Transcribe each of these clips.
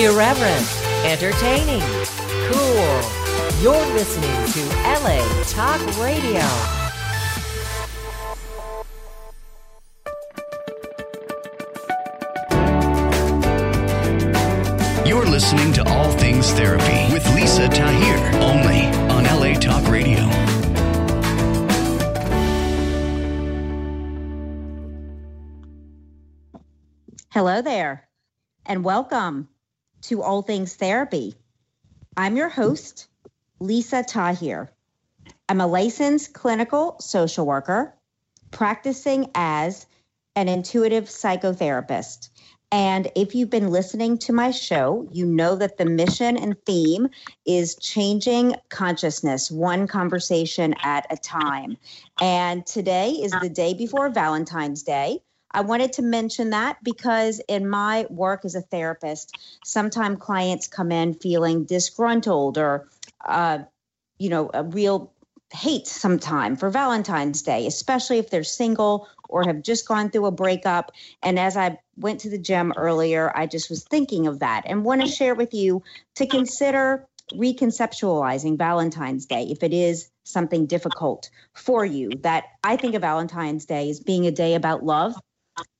Irreverent, entertaining, cool. You're listening to LA Talk Radio. You're listening to All Things Therapy with Lisa Tahir, only on LA Talk Radio. Hello there, and welcome to All Things Therapy. I'm your host, Lisa Tahir. I'm a licensed clinical social worker practicing as an intuitive psychotherapist. And if you've been listening to my show, you know that the mission and theme is changing consciousness one conversation at a time. And today is the day before Valentine's Day. I wanted to mention that because in my work as a therapist, sometimes clients come in feeling disgruntled or, uh, you know, a real hate sometime for Valentine's Day, especially if they're single or have just gone through a breakup. And as I went to the gym earlier, I just was thinking of that and want to share with you to consider reconceptualizing Valentine's Day if it is something difficult for you. That I think of Valentine's Day as being a day about love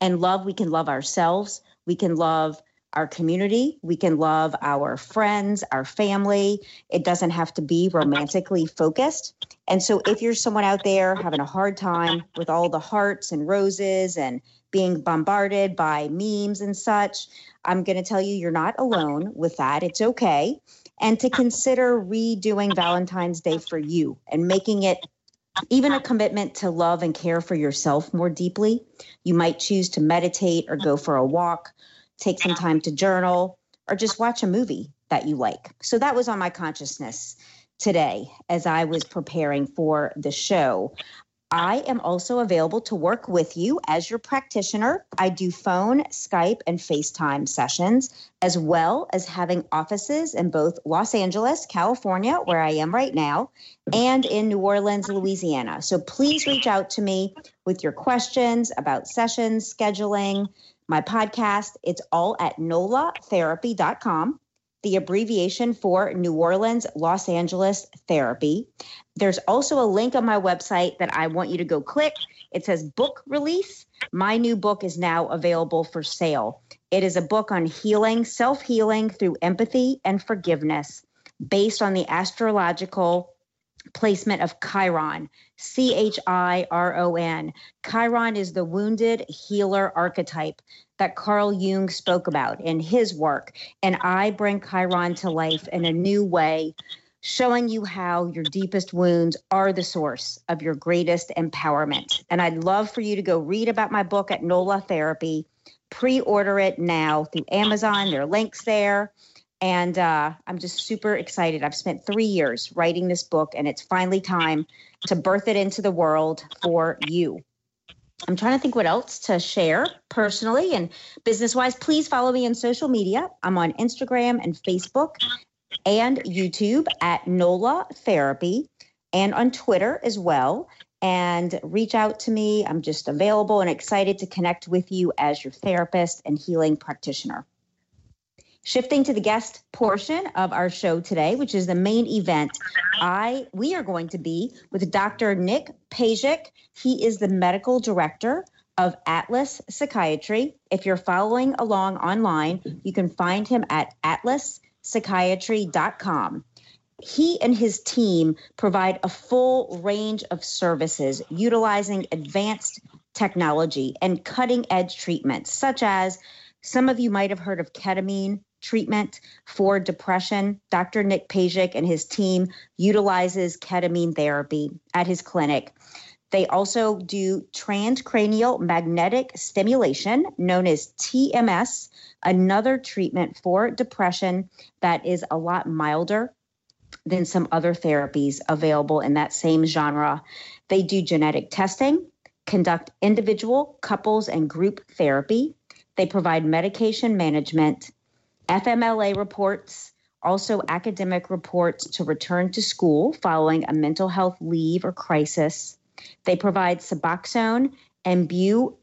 and love, we can love ourselves, we can love our community, we can love our friends, our family. It doesn't have to be romantically focused. And so, if you're someone out there having a hard time with all the hearts and roses and being bombarded by memes and such, I'm going to tell you you're not alone with that. It's okay. And to consider redoing Valentine's Day for you and making it even a commitment to love and care for yourself more deeply. You might choose to meditate or go for a walk, take some time to journal, or just watch a movie that you like. So that was on my consciousness today as I was preparing for the show. I am also available to work with you as your practitioner. I do phone, Skype, and FaceTime sessions, as well as having offices in both Los Angeles, California, where I am right now, and in New Orleans, Louisiana. So please reach out to me with your questions about sessions, scheduling, my podcast. It's all at nolatherapy.com the abbreviation for New Orleans, Los Angeles Therapy. There's also a link on my website that I want you to go click. It says book release. My new book is now available for sale. It is a book on healing, self healing through empathy and forgiveness, based on the astrological placement of Chiron, C H I R O N. Chiron is the wounded healer archetype that Carl Jung spoke about in his work. And I bring Chiron to life in a new way, showing you how your deepest wounds are the source of your greatest empowerment. And I'd love for you to go read about my book at NOLA Therapy. Pre order it now through Amazon. There are links there. And uh, I'm just super excited. I've spent three years writing this book, and it's finally time to birth it into the world for you. I'm trying to think what else to share personally and business wise. Please follow me on social media. I'm on Instagram and Facebook and YouTube at NOLA Therapy and on Twitter as well. And reach out to me. I'm just available and excited to connect with you as your therapist and healing practitioner. Shifting to the guest portion of our show today, which is the main event, I we are going to be with Dr. Nick Pejic. He is the medical director of Atlas Psychiatry. If you're following along online, you can find him at atlaspsychiatry.com. He and his team provide a full range of services utilizing advanced technology and cutting edge treatments, such as some of you might have heard of ketamine treatment for depression. Dr. Nick Pejic and his team utilizes ketamine therapy at his clinic. They also do transcranial magnetic stimulation, known as TMS, another treatment for depression that is a lot milder than some other therapies available in that same genre. They do genetic testing, conduct individual, couples, and group therapy. They provide medication management, FMLA reports, also academic reports to return to school following a mental health leave or crisis. They provide Suboxone and Bu.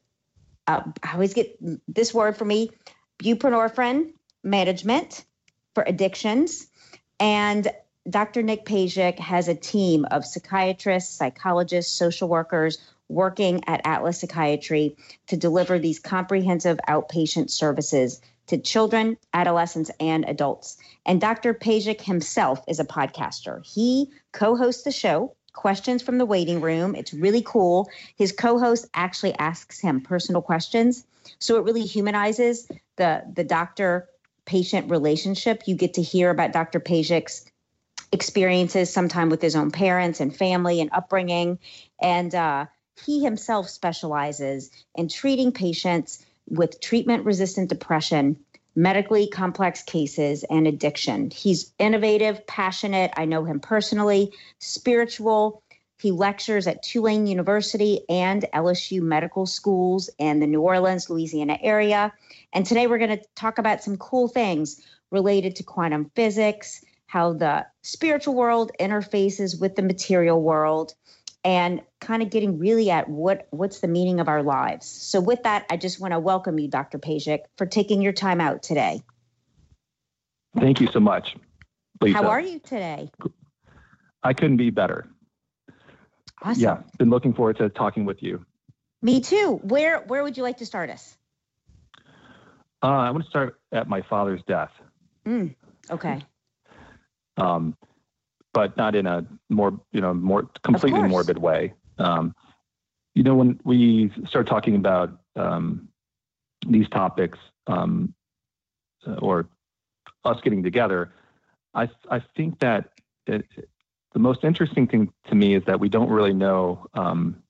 Uh, I always get this word for me, buprenorphine management for addictions. And Dr. Nick Pejic has a team of psychiatrists, psychologists, social workers working at Atlas Psychiatry to deliver these comprehensive outpatient services to children, adolescents, and adults. And Dr. Pejic himself is a podcaster. He co hosts the show, Questions from the Waiting Room. It's really cool. His co host actually asks him personal questions. So it really humanizes the, the doctor patient relationship. You get to hear about Dr. Pejic's experiences, sometime with his own parents and family and upbringing. And uh, he himself specializes in treating patients with treatment resistant depression, medically complex cases, and addiction. He's innovative, passionate. I know him personally, spiritual. He lectures at Tulane University and LSU medical schools in the New Orleans, Louisiana area. And today we're going to talk about some cool things related to quantum physics, how the spiritual world interfaces with the material world, and kind of getting really at what what's the meaning of our lives. So with that, I just want to welcome you, Dr. Pejic, for taking your time out today. Thank you so much. Lisa. How are you today? I couldn't be better. Awesome. Yeah, been looking forward to talking with you. Me too. Where where would you like to start us? Uh, I want to start at my father's death. Mm, okay. Um, but not in a more you know more completely morbid way. Um, you know, when we start talking about um, these topics um, or us getting together, I I think that it, the most interesting thing to me is that we don't really know um,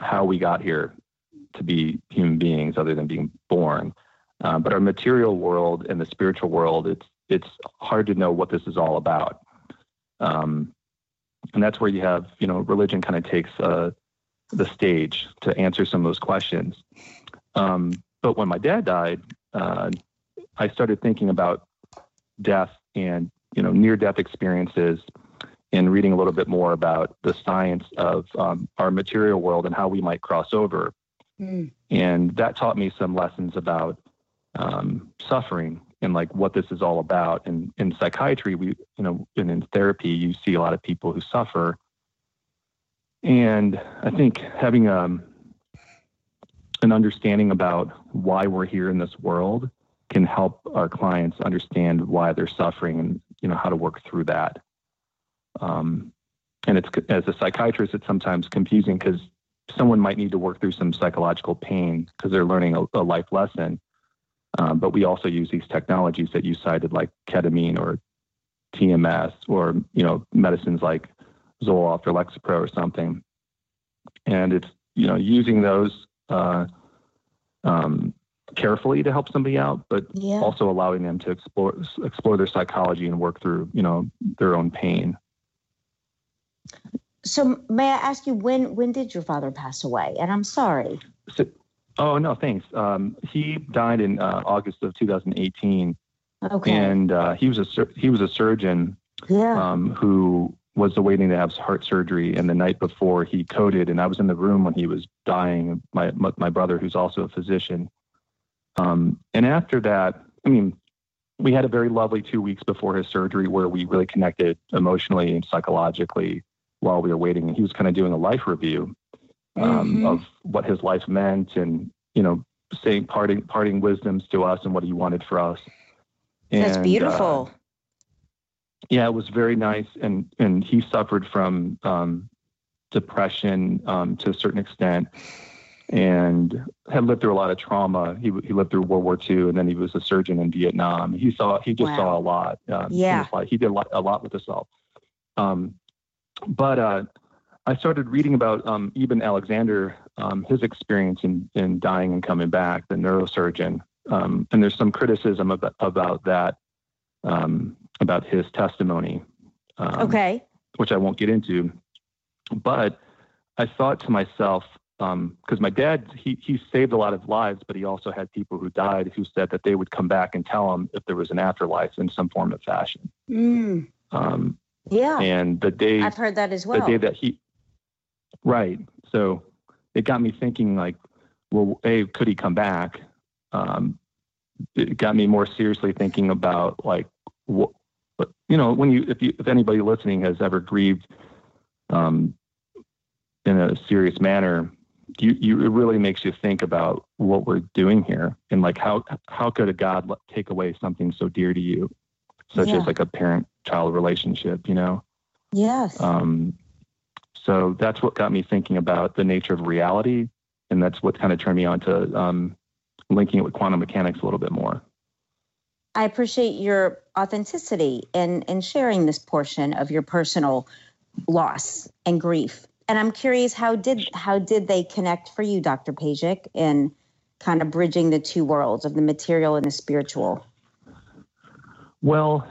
how we got here to be human beings, other than being born. Uh, but our material world and the spiritual world, it's it's hard to know what this is all about. Um, and that's where you have, you know, religion kind of takes uh, the stage to answer some of those questions. Um, but when my dad died, uh, I started thinking about death and, you know, near death experiences and reading a little bit more about the science of um, our material world and how we might cross over. Mm. And that taught me some lessons about um, suffering and like what this is all about. And in psychiatry, we, you know, and in therapy, you see a lot of people who suffer. And I think having um, an understanding about why we're here in this world can help our clients understand why they're suffering and you know how to work through that. Um, and it's as a psychiatrist, it's sometimes confusing because someone might need to work through some psychological pain because they're learning a, a life lesson. Um, but we also use these technologies that you cited, like ketamine or TMS, or you know medicines like Zoloft or Lexapro or something. And it's you know using those uh, um, carefully to help somebody out, but yeah. also allowing them to explore explore their psychology and work through you know their own pain. So may I ask you when when did your father pass away? And I'm sorry. So, Oh no, thanks. Um, he died in uh, August of 2018. Okay. And uh, he was a he was a surgeon. Yeah. Um, who was awaiting to have heart surgery, and the night before he coded, and I was in the room when he was dying. My my brother, who's also a physician. Um, and after that, I mean, we had a very lovely two weeks before his surgery where we really connected emotionally and psychologically while we were waiting. And he was kind of doing a life review um, mm-hmm. of what his life meant and, you know, saying parting, parting wisdoms to us and what he wanted for us. And, That's beautiful. Uh, yeah, it was very nice. And, and he suffered from um, depression um, to a certain extent and had lived through a lot of trauma. He, he lived through World War II, and then he was a surgeon in Vietnam. He saw he just wow. saw a lot. Um, yeah, he did a lot, a lot with all. Um, but uh, I started reading about um, Eben Alexander, um, his experience in, in dying and coming back, the neurosurgeon. Um, and there's some criticism about, about that, um, about his testimony. Um, okay. Which I won't get into. But I thought to myself, because um, my dad, he, he saved a lot of lives, but he also had people who died who said that they would come back and tell him if there was an afterlife in some form of fashion. Mm. yeah. And the day I've heard that as well. The day that he, Right. So it got me thinking like, well, A, could he come back? Um, it got me more seriously thinking about like what you know when you if you if anybody listening has ever grieved um, in a serious manner you, you it really makes you think about what we're doing here and like how how could a god take away something so dear to you such yeah. as like a parent child relationship you know yes um so that's what got me thinking about the nature of reality and that's what kind of turned me on to um, linking it with quantum mechanics a little bit more i appreciate your authenticity in in sharing this portion of your personal loss and grief and I'm curious how did how did they connect for you, Dr. Pejic, in kind of bridging the two worlds of the material and the spiritual? Well,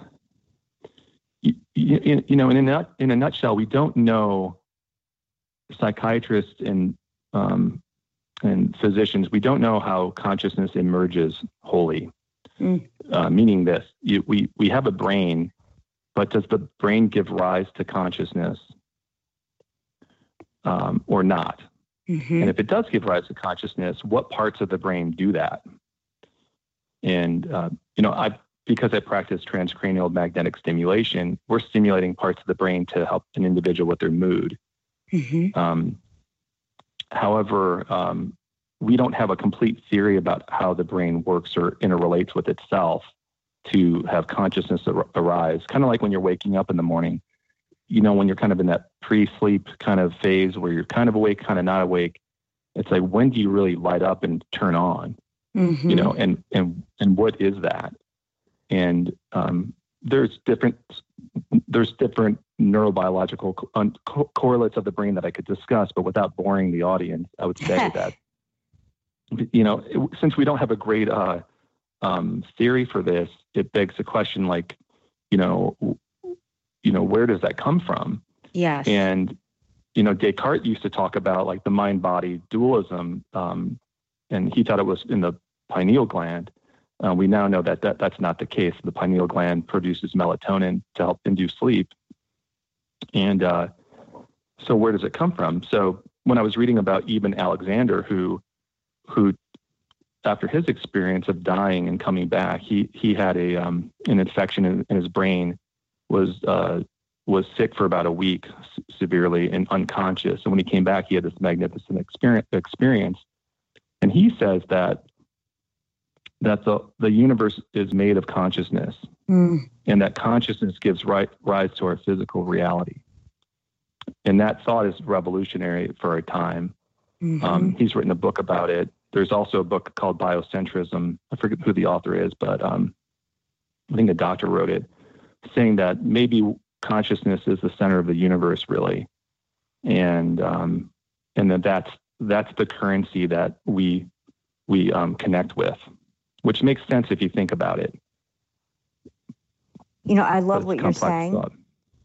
you, you, you know, in a nut, in a nutshell, we don't know psychiatrists and um, and physicians. We don't know how consciousness emerges wholly. Mm. Uh, meaning this, you, we we have a brain, but does the brain give rise to consciousness? um, or not? Mm-hmm. And if it does give rise to consciousness, what parts of the brain do that? And uh, you know, I because I practice transcranial magnetic stimulation, we're stimulating parts of the brain to help an individual with their mood. Mm-hmm. Um, however, um, we don't have a complete theory about how the brain works or interrelates with itself to have consciousness ar- arise. Kind of like when you're waking up in the morning you know, when you're kind of in that pre-sleep kind of phase where you're kind of awake, kind of not awake, it's like when do you really light up and turn on? Mm-hmm. You know, and and and what is that? And um, there's different there's different neurobiological co- co- correlates of the brain that I could discuss, but without boring the audience, I would say that you know, it, since we don't have a great uh, um, theory for this, it begs the question like, you know, you know, where does that come from? Yes. And, you know, Descartes used to talk about like the mind body dualism, um, and he thought it was in the pineal gland. Uh, we now know that, that that's not the case. The pineal gland produces melatonin to help induce sleep. And uh, so, where does it come from? So, when I was reading about Eben Alexander, who, who, after his experience of dying and coming back, he he had a um, an infection in, in his brain was uh, was sick for about a week, s- severely and unconscious. And when he came back, he had this magnificent experience. experience. And he says that that the the universe is made of consciousness, mm. and that consciousness gives right, rise to our physical reality. And that thought is revolutionary for our time. Mm-hmm. Um, he's written a book about it. There's also a book called Biocentrism. I forget who the author is, but um, I think a doctor wrote it saying that maybe consciousness is the center of the universe, really, and um, and that that's that's the currency that we we um, connect with, which makes sense if you think about it. You know, I love what you're saying. Thought.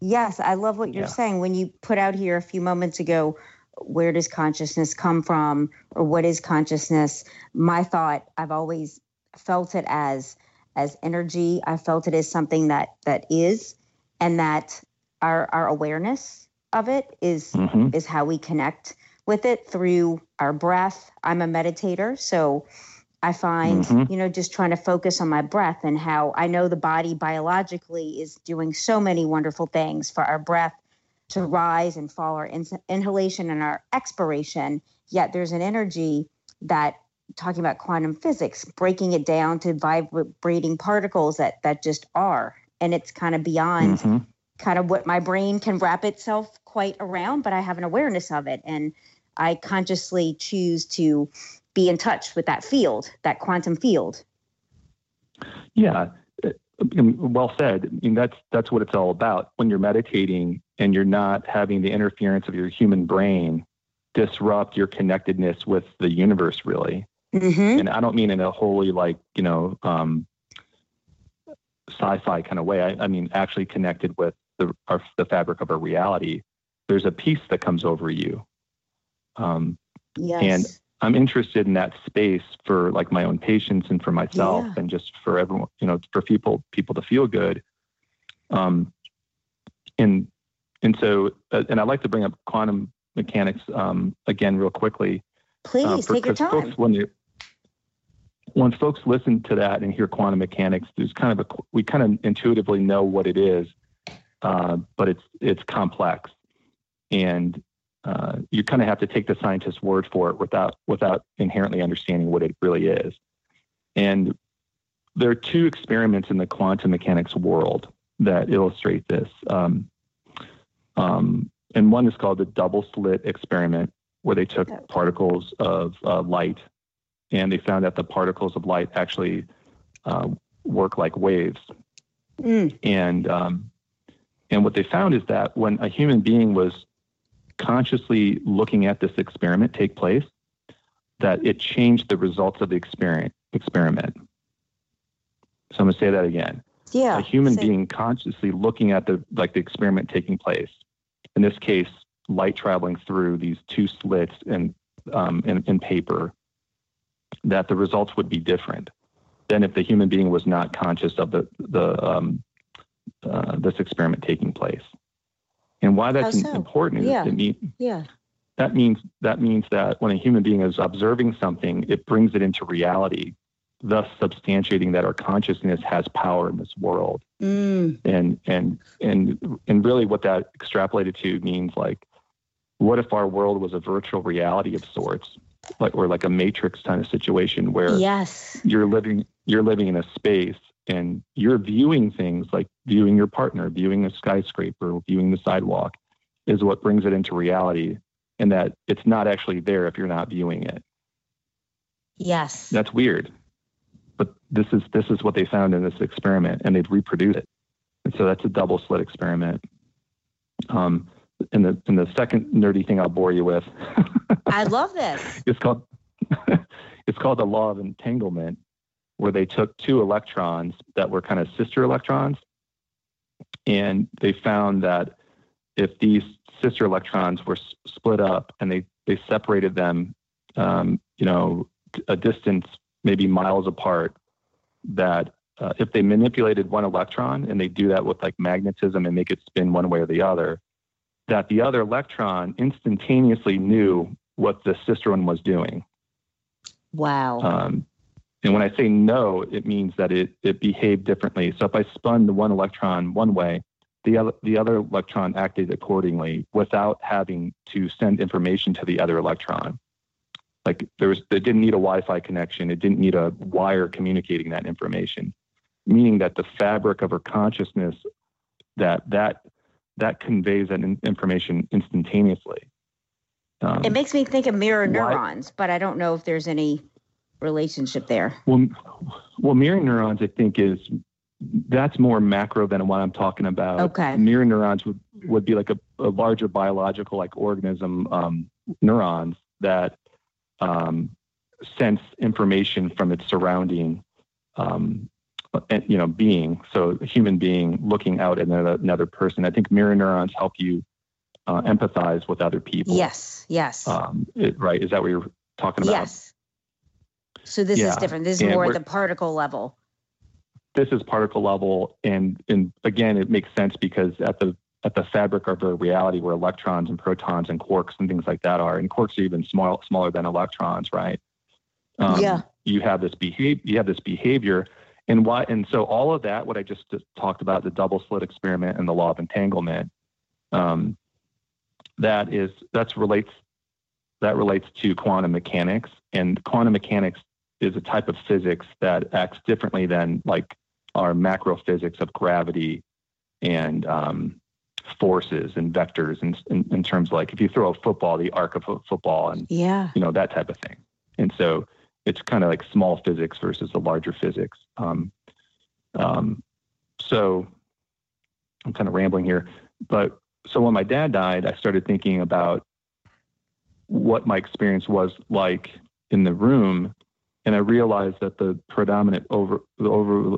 Yes, I love what you're yeah. saying. When you put out here a few moments ago, where does consciousness come from, or what is consciousness? My thought, I've always felt it as as energy. I felt it as something that that is, and that our our awareness of it is, mm-hmm. is how we connect with it through our breath. I'm a meditator, so I find, mm-hmm. you know, just trying to focus on my breath and how I know the body biologically is doing so many wonderful things for our breath to rise and fall, our in- inhalation and our expiration. Yet there's an energy that talking about quantum physics, breaking it down to vibrating particles that that just are, and it's kind of beyond mm-hmm. kind of what my brain can wrap itself quite around. But I have an awareness of it, and I consciously choose to be in touch with that field, that quantum field. Yeah, uh, well said. I mean, that's that's what it's all about. When you're meditating and you're not having the interference of your human brain disrupt your connectedness with the universe, really. Mm-hmm. And I don't mean in a wholly like, you know, um, sci-fi kind of way. I, I mean, actually connected with the, our, the fabric of our reality. There's a peace that comes over you. Um, yes. And I'm interested in that space for like my own patients and for myself yeah. and just for everyone, you know, for people, people to feel good. Um, and, and so, uh, and I'd like to bring up quantum mechanics um, again real quickly. Please uh, for, take your time. Folks, when you, when folks listen to that and hear quantum mechanics, there's kind of a we kind of intuitively know what it is, uh, but it's it's complex, and uh, you kind of have to take the scientist's word for it without without inherently understanding what it really is. And there are two experiments in the quantum mechanics world that illustrate this. Um, um, and one is called the double slit experiment, where they took particles of uh, light and they found that the particles of light actually uh, work like waves. Mm. And um, and what they found is that when a human being was consciously looking at this experiment take place, that it changed the results of the experiment. Experiment. So I'm going to say that again. Yeah. A human being consciously looking at the like the experiment taking place. In this case, light traveling through these two slits in um, in, in paper that the results would be different than if the human being was not conscious of the the um, uh, this experiment taking place. And why that's so? important yeah. is it mean, yeah. that means that means that when a human being is observing something, it brings it into reality, thus substantiating that our consciousness has power in this world. Mm. And and and and really, what that extrapolated to means like, what if our world was a virtual reality of sorts? like or like a matrix kind of situation where yes you're living you're living in a space and you're viewing things like viewing your partner viewing a skyscraper viewing the sidewalk is what brings it into reality and that it's not actually there if you're not viewing it. Yes. That's weird. But this is this is what they found in this experiment and they've reproduced it. And so that's a double slit experiment. Um, and the and the second nerdy thing I'll bore you with. I love this. It's called it's called the law of entanglement, where they took two electrons that were kind of sister electrons, and they found that if these sister electrons were s- split up and they they separated them, um, you know, a distance maybe miles apart, that uh, if they manipulated one electron and they do that with like magnetism and make it spin one way or the other, that the other electron instantaneously knew what the sister one was doing. Wow. Um, and when I say no, it means that it, it behaved differently. So if I spun the one electron one way, the other, the other electron acted accordingly without having to send information to the other electron. Like there was, it didn't need a Wi-Fi connection. It didn't need a wire communicating that information, meaning that the fabric of her consciousness, that that that conveys that information instantaneously. Um, it makes me think of mirror neurons, why, but I don't know if there's any relationship there. Well, well, mirror neurons, I think, is that's more macro than what I'm talking about. Okay. Mirror neurons would, would be like a, a larger biological, like organism um, neurons that um, sense information from its surrounding um, you know being. So a human being looking out at another, another person. I think mirror neurons help you uh, empathize with other people. Yes yes. Um, it, right? Is that what you're talking about? Yes so this yeah. is different. This is and more at the particle level. This is particle level and and again it makes sense because at the at the fabric of our reality where electrons and protons and quarks and things like that are and quarks are even small, smaller than electrons right? Um, yeah. you have this behavior you have this behavior and why and so all of that what i just talked about the double slit experiment and the law of entanglement um, that is that's relates that relates to quantum mechanics and quantum mechanics is a type of physics that acts differently than like our macro physics of gravity and um, forces and vectors and in, in, terms of like if you throw a football the arc of a football and yeah you know that type of thing and so it's kind of like small physics versus the larger physics. Um, um, so I'm kind of rambling here, but so when my dad died, I started thinking about what my experience was like in the room, and I realized that the predominant over the over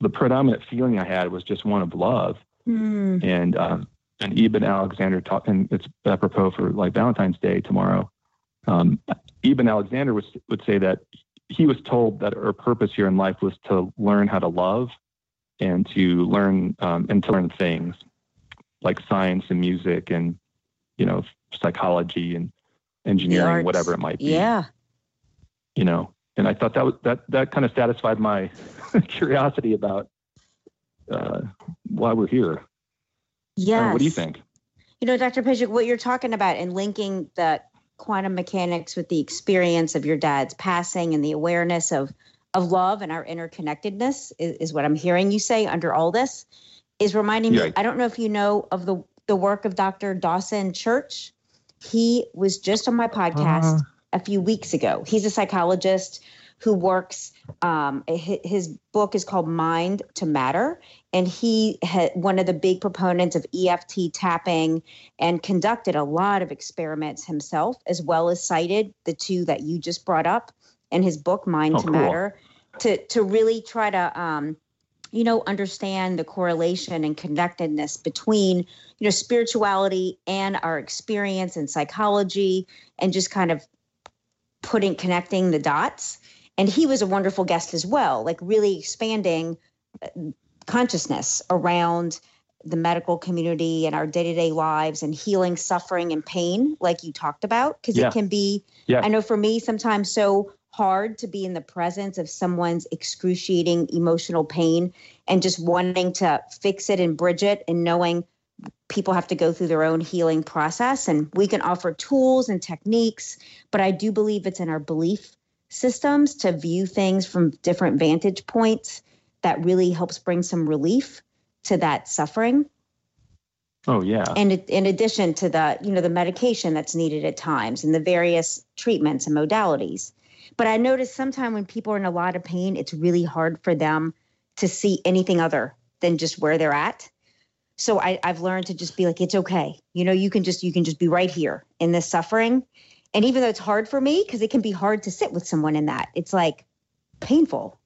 the predominant feeling I had was just one of love. Mm. And um, and Eben Alexander taught, and it's apropos for like Valentine's Day tomorrow. Um, Eben Alexander was, would say that he was told that our purpose here in life was to learn how to love and to learn um, and to learn things like science and music and you know psychology and engineering, whatever it might be. Yeah. You know, and I thought that was that that kind of satisfied my curiosity about uh, why we're here. Yeah. Uh, what do you think? You know, Dr. Pejic, what you're talking about and linking the quantum mechanics with the experience of your dad's passing and the awareness of of love and our interconnectedness is, is what I'm hearing you say under all this is reminding yeah. me. I don't know if you know of the the work of Dr. Dawson Church. He was just on my podcast uh a few weeks ago. He's a psychologist who works. Um, his book is called Mind to Matter, and he had one of the big proponents of EFT tapping and conducted a lot of experiments himself, as well as cited the two that you just brought up in his book Mind oh, to cool. Matter, to to really try to um, you know understand the correlation and connectedness between you know spirituality and our experience and psychology and just kind of putting connecting the dots and he was a wonderful guest as well like really expanding uh, consciousness around the medical community and our day-to-day lives and healing suffering and pain like you talked about because yeah. it can be yeah. i know for me sometimes so hard to be in the presence of someone's excruciating emotional pain and just wanting to fix it and bridge it and knowing people have to go through their own healing process and we can offer tools and techniques but i do believe it's in our belief systems to view things from different vantage points that really helps bring some relief to that suffering. Oh yeah. And in addition to the you know the medication that's needed at times and the various treatments and modalities. But i notice sometimes when people are in a lot of pain it's really hard for them to see anything other than just where they're at so I, i've learned to just be like it's okay. You know you can just you can just be right here in this suffering. And even though it's hard for me because it can be hard to sit with someone in that it's like painful.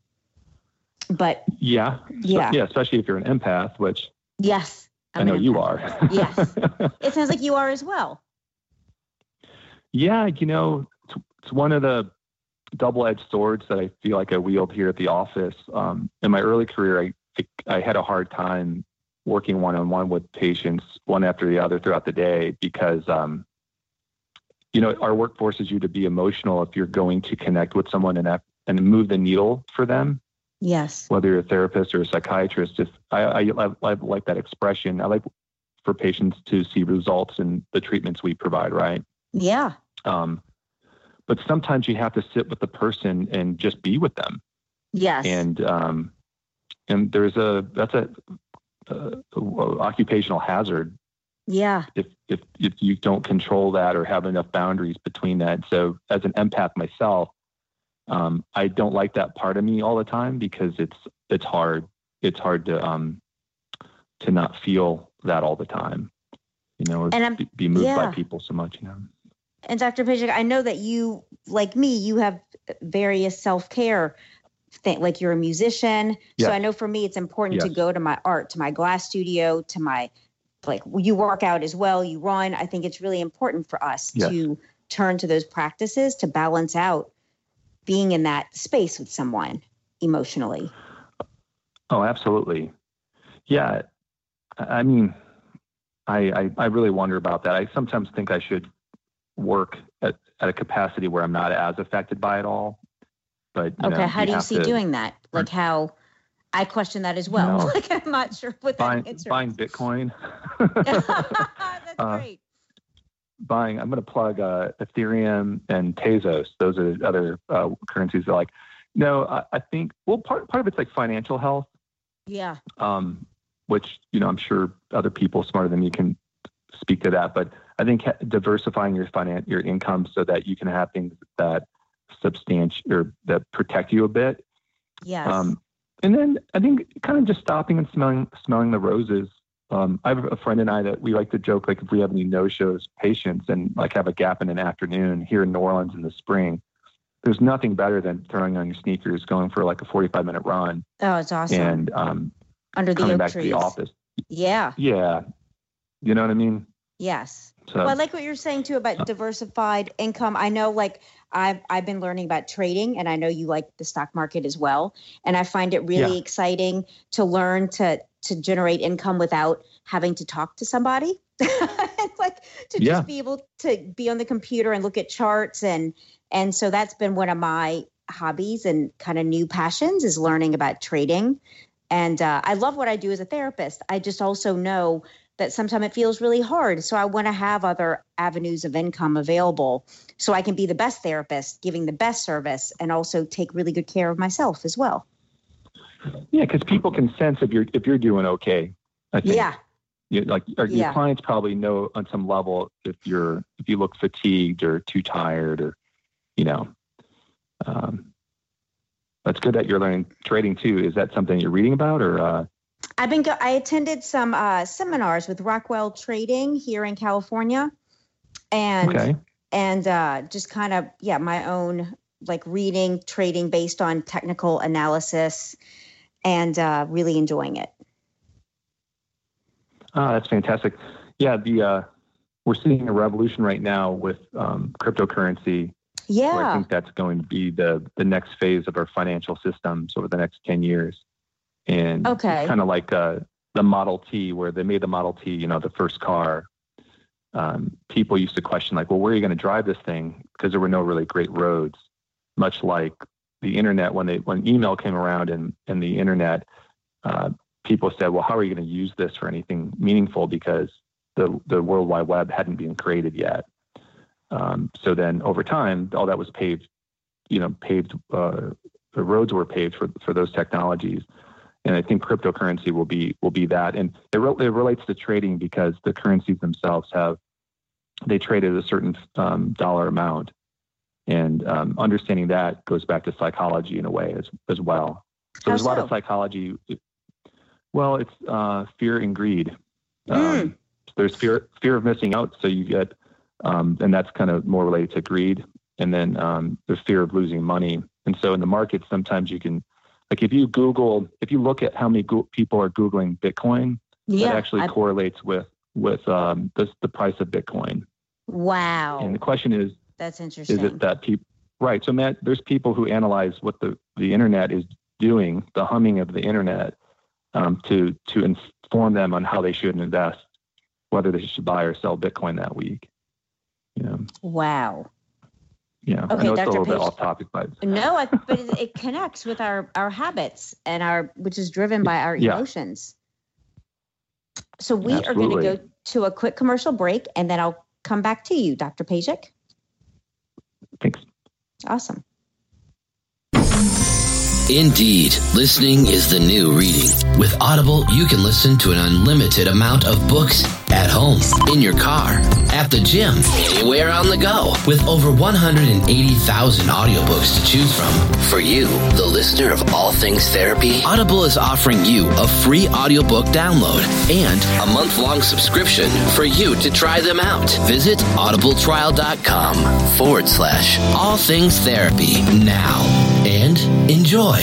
But yeah. Yeah so, yeah. especially if you're an empath which yes. I'm i know you are. Yes. It sounds like you are as well. Yeah you know it's, it's one of the double-edged swords that i feel like i wield here at the office. Um, in my early career I, I had a hard time working one-on-one with patients one after the other throughout the day because um, you know our work forces you to be emotional if you're going to connect with someone and and move the needle for them. Yes. Whether you're a therapist or a psychiatrist just I, I, I, I like that expression. I like for patients to see results in the treatments we provide right? Yeah. Um, but sometimes you have to sit with the person and just be with them. Yes. And um, and there's a that's a uh, occupational hazard. Yeah. If if if you don't control that or have enough boundaries between that, so as an empath myself, um, I don't like that part of me all the time because it's it's hard. It's hard to um to not feel that all the time. You know, and I'm, be moved yeah. by people so much. You know. And Dr. Pejic, I know that you, like me, you have various self care thing like you're a musician. So i know for me it's important yes. to go to my art to my glass studio to my like you work out as well you run. I think it's really important for us yes. to turn to those practices to balance out being in that space with someone emotionally. Oh absolutely. Yeah i mean I, I, I really wonder about that. I sometimes think i should work at, at a capacity where i'm not as affected by it all but okay, know, how do you see to, doing that? Like how I question that as well. Like I'm not sure what buying, that answer buying Bitcoin. That's uh, great. Buying, I'm going to plug uh, Ethereum and Tezos. Those are other uh, currencies. That like, no, I, I, think well, part part of it's like financial health. Yeah. Um, which you know, I'm sure other people smarter than me can speak to that. But I think diversifying your finance, your income, so that you can have things that substantial or that protect you a bit. Yes. Um, and then I think kind of just stopping and smelling smelling the roses. Um, I have a friend and I that we like to joke like if we have any no shows patients and like have a gap in an afternoon here in New Orleans in the spring, there's nothing better than throwing on your sneakers, going for like a 45 minute run. Oh, it's awesome. And um, under the coming back trees. to the office. Yeah. Yeah. You know what I mean? Yes. So, well, I like what you're saying too about uh, diversified income. I know, like I've I've been learning about trading, and I know you like the stock market as well. And I find it really yeah. exciting to learn to to generate income without having to talk to somebody. like to yeah. just be able to be on the computer and look at charts and and so that's been one of my hobbies and kind of new passions is learning about trading. And uh, I love what I do as a therapist. I just also know that sometimes it feels really hard. So I want to have other avenues of income available so I can be the best therapist, giving the best service, and also take really good care of myself as well. Yeah, because people can sense if you're if you're doing okay. I think. Yeah. You, like your yeah. clients probably know on some level if you're if you look fatigued or too tired or you know um, that's good that you're learning trading too is that something you're reading about or uh, I've been. Go- I attended some uh, seminars with Rockwell Trading here in California, and okay. and uh, just kind of yeah, my own like reading trading based on technical analysis, and uh, really enjoying it. Oh, that's fantastic. Yeah, the uh, we're seeing a revolution right now with um, cryptocurrency. Yeah, I think that's going to be the the next phase of our financial systems over the next ten years and okay. kind of like uh, the Model T, where they made the Model T, you know, the first car. Um, people used to question like, well, where are you going to drive this thing? Because there were no really great roads. Much like the internet, when they when email came around and and the internet, uh, people said, well, how are you going to use this for anything meaningful? Because the the World Wide Web hadn't been created yet. Um, so then over time, all that was paved, you know, paved. Uh, the roads were paved for for those technologies and I think cryptocurrency will be will be that. And it, re- it relates to trading because the currencies themselves have they trade at a certain um, dollar amount, and um, understanding that goes back to psychology in a way as as well. So there's a lot of psychology. Well, it's uh, fear and greed. Mm. there's fear fear of missing out, so you get, um, and that's kind of more related to greed. And then um, there's fear of losing money. And so in the market, sometimes you can like if you Google, if you look at how many go- people are Googling Bitcoin, yeah, that actually I, correlates with with um, the the price of Bitcoin. Wow. And the question is, that's interesting. Is it that people? Right. So Matt, there's people who analyze what the the internet is doing, the humming of the internet, um, to to inform them on how they should invest, whether they should buy or sell Bitcoin that week. Yeah. Wow. Yeah, okay, I know Dr. it's a little Page, bit off topic, but no, I, but it, it, connects with our our habits and our which is driven by our yeah. emotions. So we Absolutely. are going to go to a quick commercial break, and then I'll come back to you, Dr. Pejic. Thanks. Awesome. Indeed, listening is the new reading. With Audible, you can listen to an unlimited amount of books at home, in your car, at the gym, anywhere on the go. With over 180,000 audiobooks to choose from. For you, the listener of all things therapy, Audible is offering you a free audiobook download and a month-long subscription for you to try them out. Visit audibletrial.com forward slash all things therapy now and enjoy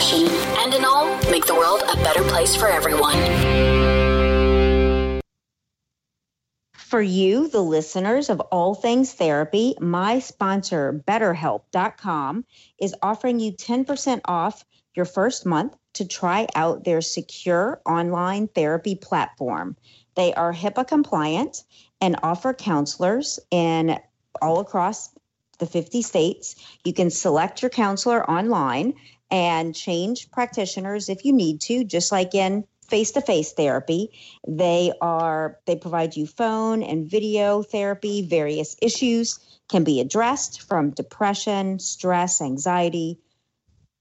and in all, make the world a better place for everyone. For you, the listeners of All Things Therapy, my sponsor, BetterHelp.com, is offering you 10% off your first month to try out their secure online therapy platform. They are HIPAA compliant and offer counselors in all across the 50 states. You can select your counselor online and change practitioners if you need to, just like in face-to-face therapy. They are they provide you phone and video therapy. Various issues can be addressed from depression, stress, anxiety,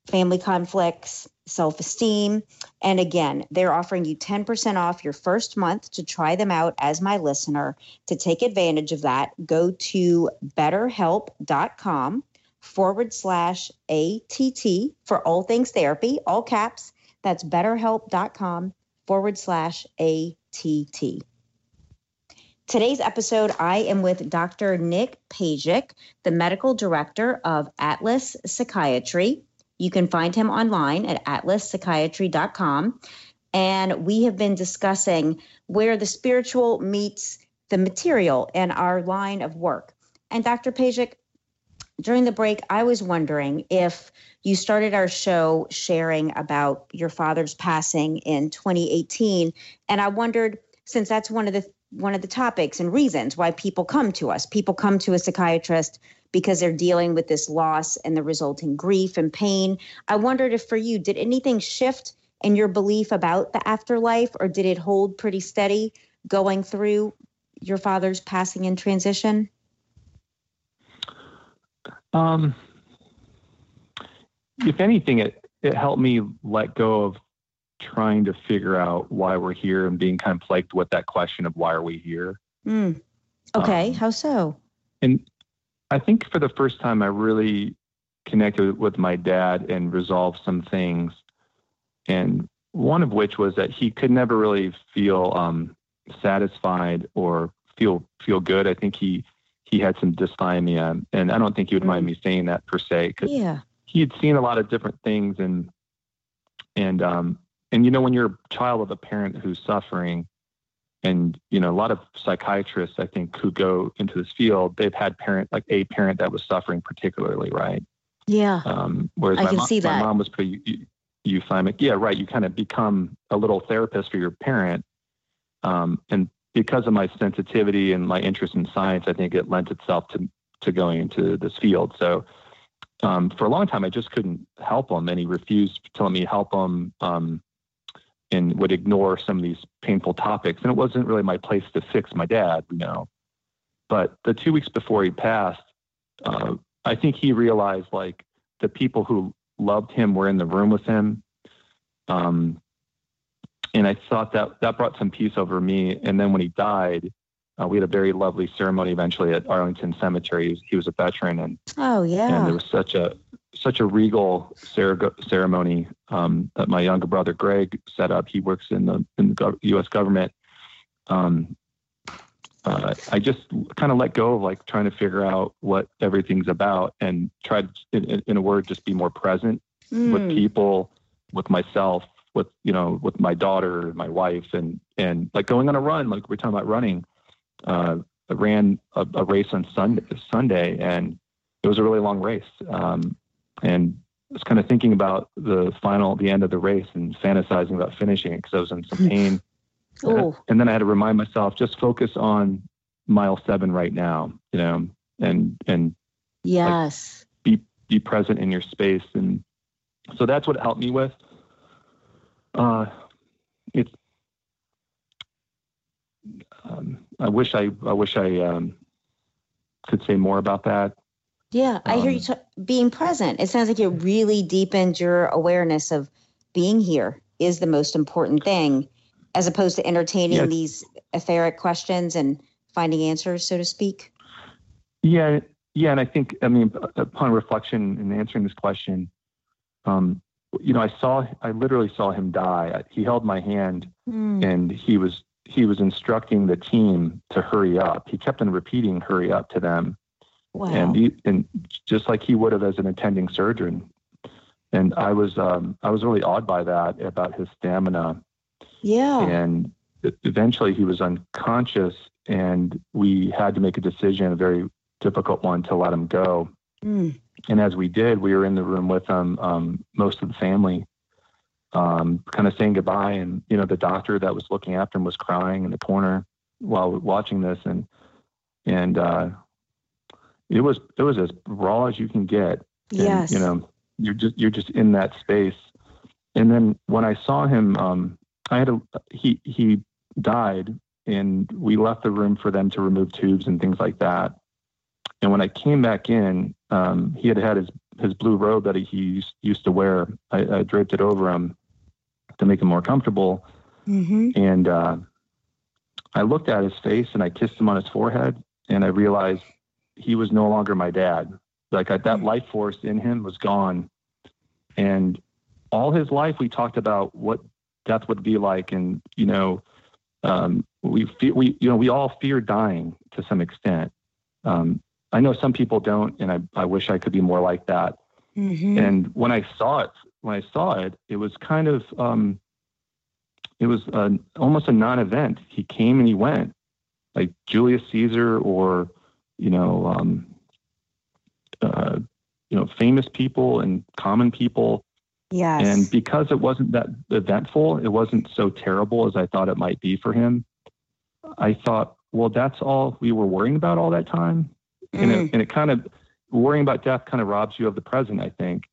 family conflicts, self-esteem. And again, they're offering you 10% off your first month to try them out as my listener. To take advantage of that, go to betterhelp.com forward slash ATT for all things therapy, all caps. That's betterhelp.com forward slash ATT. Today's episode, I am with Dr. Nick Pejic, the medical director of Atlas Psychiatry. You can find him online at atlaspsychiatry.com. And we have been discussing where the spiritual meets the material in our line of work. And Dr. Pejic, during the break, I was wondering if you started our show sharing about your father's passing in 2018. And I wondered, since that's one of the one of the topics and reasons why people come to us. People come to a psychiatrist because they're dealing with this loss and the resulting grief and pain. I wondered if for you, did anything shift in your belief about the afterlife, or did it hold pretty steady going through your father's passing and transition? Um, if anything, it it helped me let go of trying to figure out why we're here and being kind of plagued with that question of why are we here. Mm. Okay, um, how so? And I think for the first time, I really connected with my dad and resolved some things. And one of which was that he could never really feel um, satisfied or feel feel good. I think he he had some dysthymia, and I don't think he would mind mm. me saying that per se because yeah. he had seen a lot of different things and and um, and you know when you're a child of a parent who's suffering and you know a lot of psychiatrists i think who go into this field they've had parent like a parent that was suffering particularly right yeah um whereas I my, can mom, see that. my mom was pretty euthymic yeah right you kind of become a little therapist for your parent um and because of my sensitivity and my interest in science i think it lent itself to to going into this field so um, for a long time, I just couldn't help him, and he refused to let me help him. Um, and would ignore some of these painful topics. And it wasn't really my place to fix my dad, you know. But the two weeks before he passed, uh, I think he realized like the people who loved him were in the room with him. Um, and I thought that that brought some peace over me. And then when he died, uh, we had a very lovely ceremony eventually at Arlington Cemetery. He was, he was a veteran, and oh yeah, and there was such a such a regal ceremony um, that my younger brother Greg set up. He works in the in the U.S. government. Um, uh, I just kind of let go of like trying to figure out what everything's about and tried, in, in a word, just be more present mm. with people, with myself, with you know, with my daughter, and my wife, and and like going on a run. Like we're talking about running. Uh, I ran a, a race on Sunday, Sunday, and it was a really long race. Um, and I was kind of thinking about the final, the end of the race, and fantasizing about finishing it because I was in some pain. oh. And then I had to remind myself just focus on mile seven right now, you know, and and yes, like, be be present in your space, and so that's what it helped me with. Uh, it's um, I wish I I wish I um, could say more about that. Yeah, I hear you um, t- being present. It sounds like it really deepened your awareness of being here is the most important thing, as opposed to entertaining yeah. these etheric questions and finding answers, so to speak. Yeah, yeah, and I think I mean upon reflection and answering this question, um, you know, I saw I literally saw him die. He held my hand, mm. and he was he was instructing the team to hurry up. He kept on repeating "hurry up" to them Wow. And he, and just like he would have as an attending surgeon. And I was um, I was really awed by that about his stamina. Yeah. And eventually he was unconscious, and we had to make a decision, a very difficult one, to let him go. Mm. And as we did, we were in the room with them, um, most of the family, um, kind of saying goodbye. And you know, the doctor that was looking after him was crying in the corner while watching this, and and uh, it was it was as raw as you can get. And, yes. You know, you're just you're just in that space. And then when I saw him, um, I had a he he died, and we left the room for them to remove tubes and things like that. And when I came back in, um, he had had his his blue robe that he, he used to wear. I, I, draped it over him to make him more comfortable. Mm-hmm. And uh, I looked at his face and I kissed him on his forehead, and I realized he was no longer my dad. Like I, that hmm. life force in him was gone. And all his life, we talked about what death would be like. And, you know, um, we fe- we you know we all fear dying to some extent. Um, I know some people don't, and I I wish I could be more like that. Mm-hmm. And when I saw it, when I saw it, it was kind of um, it was a, almost a non-event. He came and he went, like Julius Caesar or you know um, uh, you know famous people and common people. Yes. And because it wasn't that eventful, it wasn't so terrible as I thought it might be for him. I thought, well, that's all we were worrying about all that time. Mm. And, it, mm. and it kind of worrying about death kind of robs you of the present, I think.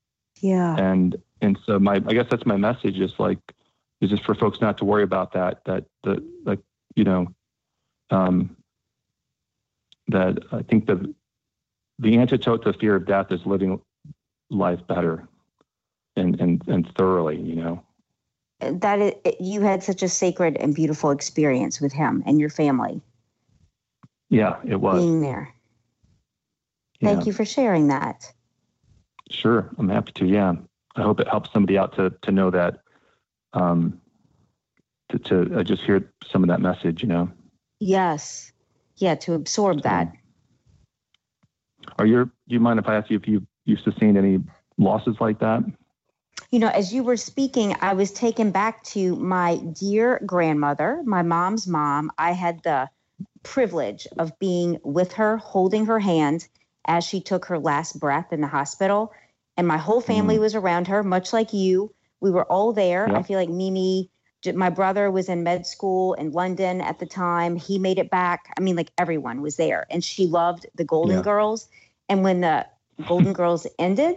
Yeah. And and so my I guess that's my message is like is just for folks not to worry about that that the like you know um that I think the the antidote to fear of death is living life better and and and thoroughly, you know. That you had such a sacred and beautiful experience with him and your family. Yeah, it was being there. Thank yeah. you for sharing that. Sure, I'm happy to. Yeah, I hope it helps somebody out to to know that. Um, to to uh, just hear some of that message, you know. Yes, yeah, to absorb that. Are you? Do you mind if I ask you if you you sustained any losses like that? You know, as you were speaking, I was taken back to my dear grandmother, my mom's mom. I had the privilege of being with her, holding her hand as she took her last breath in the hospital. And my whole family mm. was around her, much like you. We were all there. I feel like Mimi, my brother was in med school in London at the time. He made it back. I mean, like everyone was there. And she loved the Golden yeah. Girls. And when the Golden Girls ended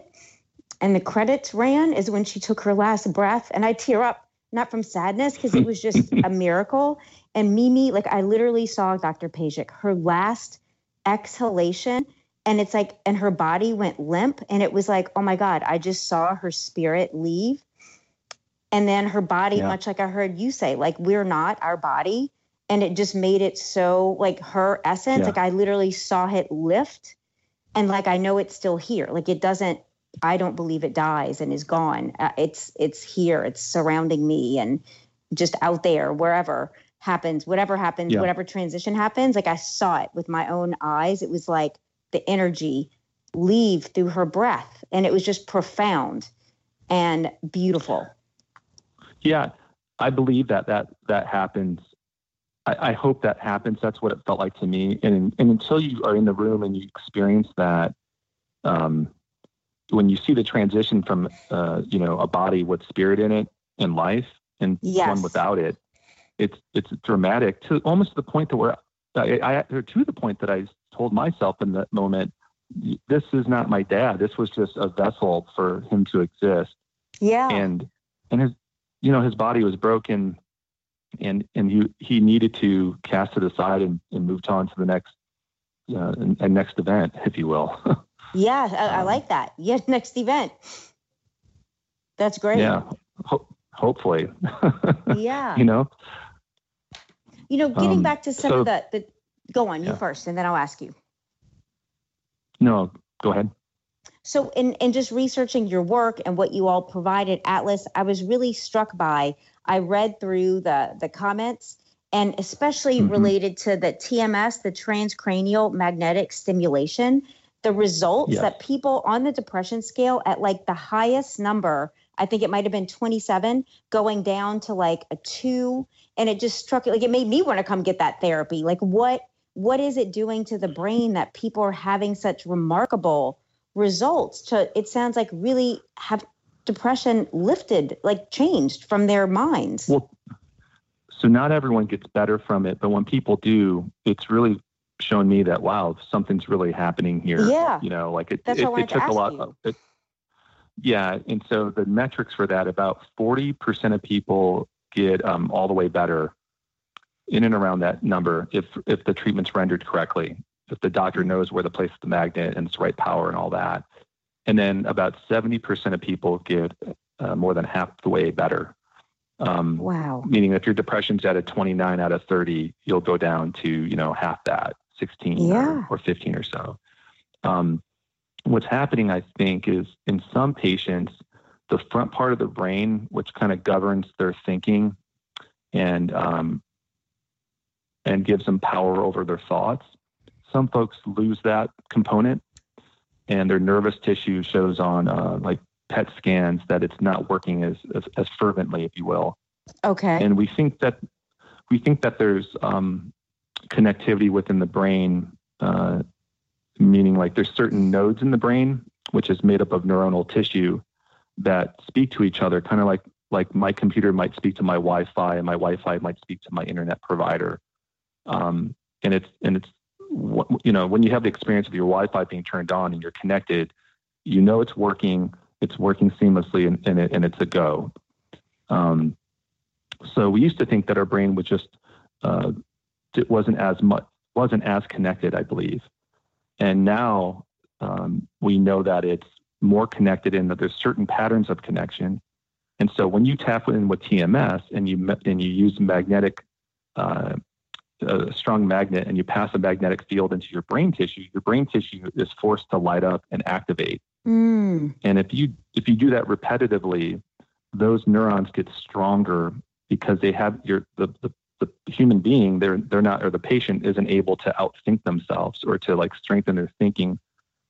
and the credits ran, is when she took her last breath. And I tear up, not from sadness, because it was just a miracle. And Mimi, like I literally saw Dr. Pejic, her last exhalation and it's like and her body went limp and it was like oh my god i just saw her spirit leave. And then her body yeah. much like i heard you say like we're not our body. And it just made it so like her essence yeah. like i literally saw it lift. And like i know it's still here. Like it doesn't i don't believe it dies and is gone. Uh, it's it's here. It's surrounding me and just out there wherever happens whatever happens yeah. whatever transition happens like i saw it with my own eyes. It was like the energy leave through her breath. And it was just profound and beautiful. Yeah, I believe that that that happens. I, I, hope that happens. That's what it felt like to me. And and until you are in the room and you experience that, um, when you see the transition from uh, you know a body with spirit in it and life and yes. one without it, it's it's dramatic to almost to the point to where I, I to the point that I told myself in that moment, this is not my dad. This was just a vessel for him to exist. Yeah. And and his you know his body was broken, and and he he needed to cast it aside and, and moved on to the next uh, and, next event, if you will. yeah, I, I, um, like that. Yeah, next event. That's great. Yeah, Ho- hopefully. yeah. You know. You know, getting um, back to some so, of the the Go on, you yeah. first, and then I'll ask you. No, go ahead. So, in, in just researching your work and what you all provided, Atlas, I was really struck by. I read through the the comments, and especially mm-hmm. related to the TMS, the transcranial magnetic stimulation, the results yes. that people on the depression scale at like the highest number, I think it might have been 27, going down to like a two, and it just struck like it made me want to come get that therapy. Like, what what is it doing to the brain that people are having such remarkable results to it sounds like really have depression lifted like changed from their minds? Well so not everyone gets better from it but when people do it's really shown me that wow something's really happening here. Yeah. You know like it, it, it took a lot of it, yeah and so the metrics for that about 40% of people get um, all the way better in and around that number if if the treatment's rendered correctly, if the doctor knows where to place the magnet and its right power and all that. And then about 70% of people get uh, more than half the way better. Um, wow. Meaning if your depression's at a 29 out of 30, you'll go down to, you know, half that, 16 yeah. or, or 15 or so. Um, what's happening, I think, is in some patients, the front part of the brain, which kind of governs their thinking and um, and gives them power over their thoughts. Some folks lose that component, and their nervous tissue shows on uh, like PET scans that it's not working as, as, as fervently, if you will. Okay. And we think that we think that there's um, connectivity within the brain, uh, meaning like there's certain nodes in the brain which is made up of neuronal tissue that speak to each other, kind of like like my computer might speak to my Wi-Fi, and my Wi-Fi might speak to my internet provider. Um, and it's and it's you know when you have the experience of your Wi-Fi being turned on and you're connected, you know it's working, it's working seamlessly, and and, it, and it's a go. Um, so we used to think that our brain was just uh, it wasn't as much wasn't as connected, I believe, and now um, we know that it's more connected in that there's certain patterns of connection. And so when you tap in with TMS and you and you use magnetic, uh, a strong magnet, and you pass a magnetic field into your brain tissue, your brain tissue is forced to light up and activate. Mm. And if you if you do that repetitively, those neurons get stronger because they have your the, the the human being they're they're not or the patient isn't able to outthink themselves or to like strengthen their thinking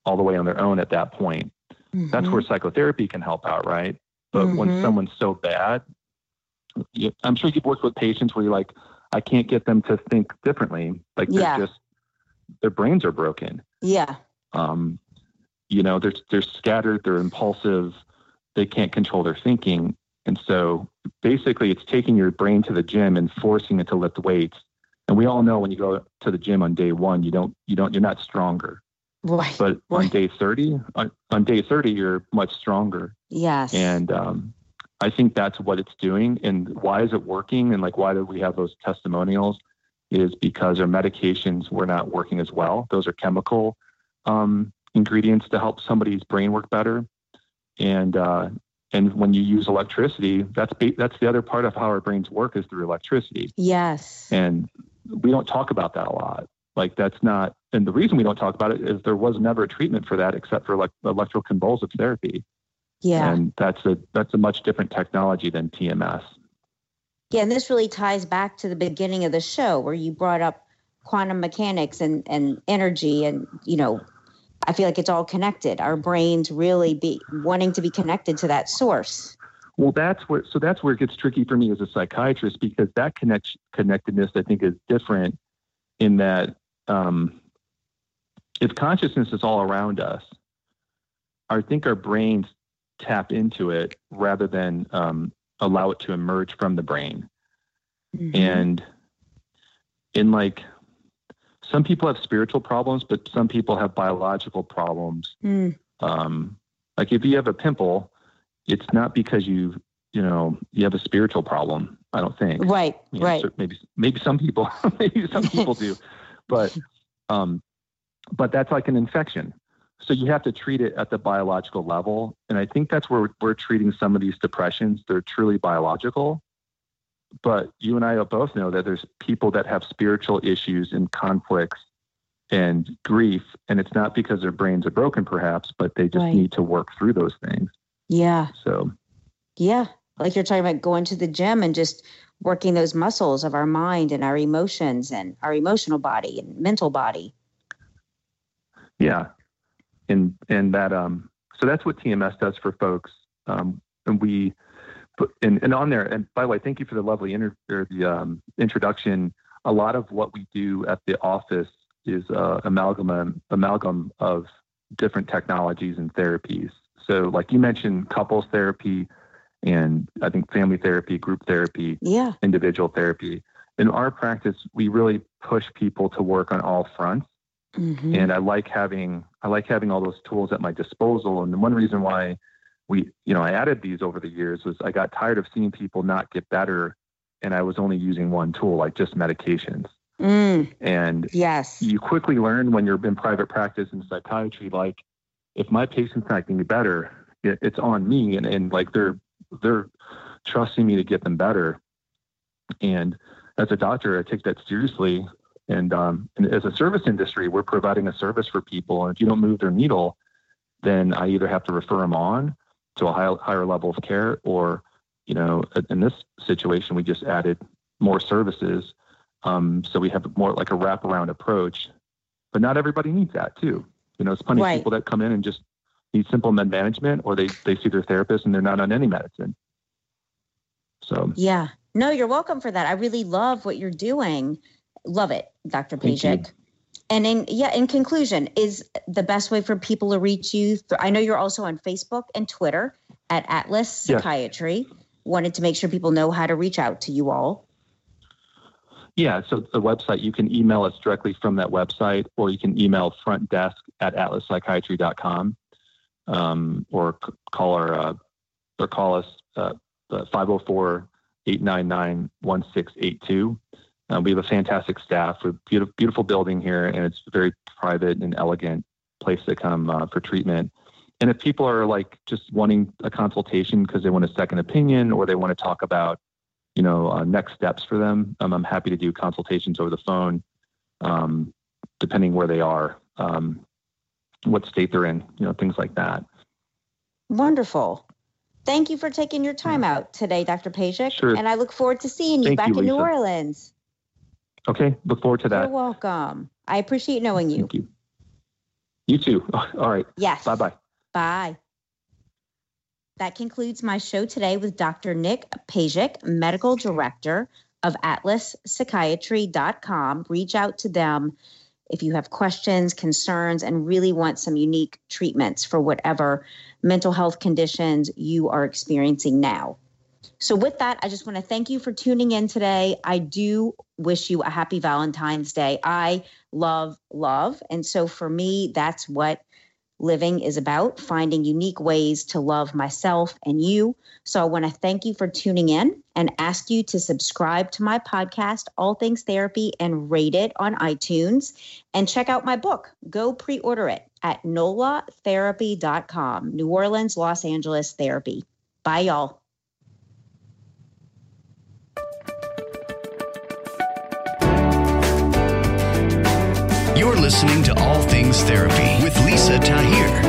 all the way on their own at that point. Mm-hmm. That's where psychotherapy can help out, right? But mm-hmm. when someone's so bad, you, I'm sure you've worked with patients where you're like, I can't get them to think differently. Like they're yeah. just their brains are broken. Yeah. Um, you know, they're they're scattered, they're impulsive, they can't control their thinking. And so basically it's taking your brain to the gym and forcing it to lift weights. And we all know when you go to the gym on day one, you don't you don't you're not stronger. Right. But right. on day 30, on, on, day 30, you're much stronger. Yes. And um, I think that's what it's doing. And why is it working? And like, why do we have those testimonials? Is because our medications were not working as well. Those are chemical um, ingredients to help somebody's brain work better. And uh, and when you use electricity, that's that's the other part of how our brains work is through electricity. Yes. And we don't talk about that a lot. Like that's not, and the reason we don't talk about it is there was never a treatment for that except for like electroconvulsive therapy. Yeah. And that's a that's a much different technology than TMS. Yeah, and this really ties back to the beginning of the show where you brought up quantum mechanics and, and energy and you know I feel like it's all connected. Our brains really be wanting to be connected to that source. Well, that's where so that's where it gets tricky for me as a psychiatrist because that connect, connectedness I think is different in that um, if consciousness is all around us, I think our brains tap into it rather than um, allow it to emerge from the brain. Mm-hmm. And in like, some people have spiritual problems, but some people have biological problems. Mm. Um, like if you have a pimple, it's not because you, you know, you have a spiritual problem. I don't think. Right. You know, right. Maybe maybe some people maybe some people do, but um, but that's like an infection. So you have to treat it at the biological level, and I think that's where we're treating some of these depressions. They're truly biological, but you and I both know that there's people that have spiritual issues and conflicts and grief, and it's not because their brains are broken, perhaps, but they just right. need to work through those things. Yeah. So. Yeah, like you're talking about going to the gym and just working those muscles of our mind and our emotions and our emotional body and mental body. Yeah. And and that um so that's what TMS does for folks. Um and we put and, and on there and by the way, thank you for the lovely inter- the um, introduction. A lot of what we do at the office is uh, amalgam amalgam of different technologies and therapies. So like you mentioned couples therapy, and I think family therapy, group therapy, yeah. individual therapy. In our practice, we really push people to work on all fronts. Mm-hmm. And I like having I like having all those tools at my disposal. And the one reason why we, you know, I added these over the years was I got tired of seeing people not get better and I was only using one tool, like just medications. Mm. And yes, you quickly learn when you're in private practice in psychiatry, like if my patient's not getting better, it, it's on me. And, and like they're they're trusting me to get them better. And as a doctor, I take that seriously. And, um, and as a service industry, we're providing a service for people. And if you don't move their needle, then I either have to refer them on to a high, higher level of care, or, you know, in this situation, we just added more services Um, so we have more like a wraparound approach, but not everybody needs that too. You know, it's plenty right. of people that come in and just need simple med management, or they they see their therapist and they're not on any medicine. So yeah, no, you're welcome for that. I really love what you're doing. Love it, Dr. Pejic. And in yeah, in conclusion, is the best way for people to reach you. Th- I know you're also on Facebook and Twitter at Atlas Psychiatry. Yes. Wanted to make sure people know how to reach out to you all. Yeah, so the website, you can email us directly from that website, or you can email front desk at atlaspsychiatry.com, um, or c- call our uh, or call us uh, 504 899 1682. Uh, we have a fantastic staff. We have a beautiful, beautiful building here, and it's a very private and elegant place to come uh, for treatment. And if people are like just wanting a consultation because they want a second opinion or they want to talk about, you know, uh, next steps for them, um, I'm happy to do consultations over the phone, um, depending where they are, um, what state they're in, you know, things like that. Wonderful. Thank you for taking your time out today, Dr. Pejic. Sure. And I look forward to seeing you Thank back you, in New Orleans. Okay, look forward to that. You're welcome. I appreciate knowing you. Thank you. You too. All right. Yes. Bye bye. Bye. That concludes my show today with Dr. Nick Pejic, Medical Director of atlaspsychiatry.com. Reach out to them if you have questions, concerns, and really want some unique treatments for whatever mental health conditions you are experiencing now. So, with that, I just want to thank you for tuning in today. I do wish you a happy Valentine's Day. I love love. And so, for me, that's what living is about finding unique ways to love myself and you. So, I want to thank you for tuning in and ask you to subscribe to my podcast, All Things Therapy, and rate it on iTunes. And check out my book. Go pre order it at nolatherapy.com, New Orleans, Los Angeles Therapy. Bye, y'all. You're listening to All Things Therapy with Lisa Tahir.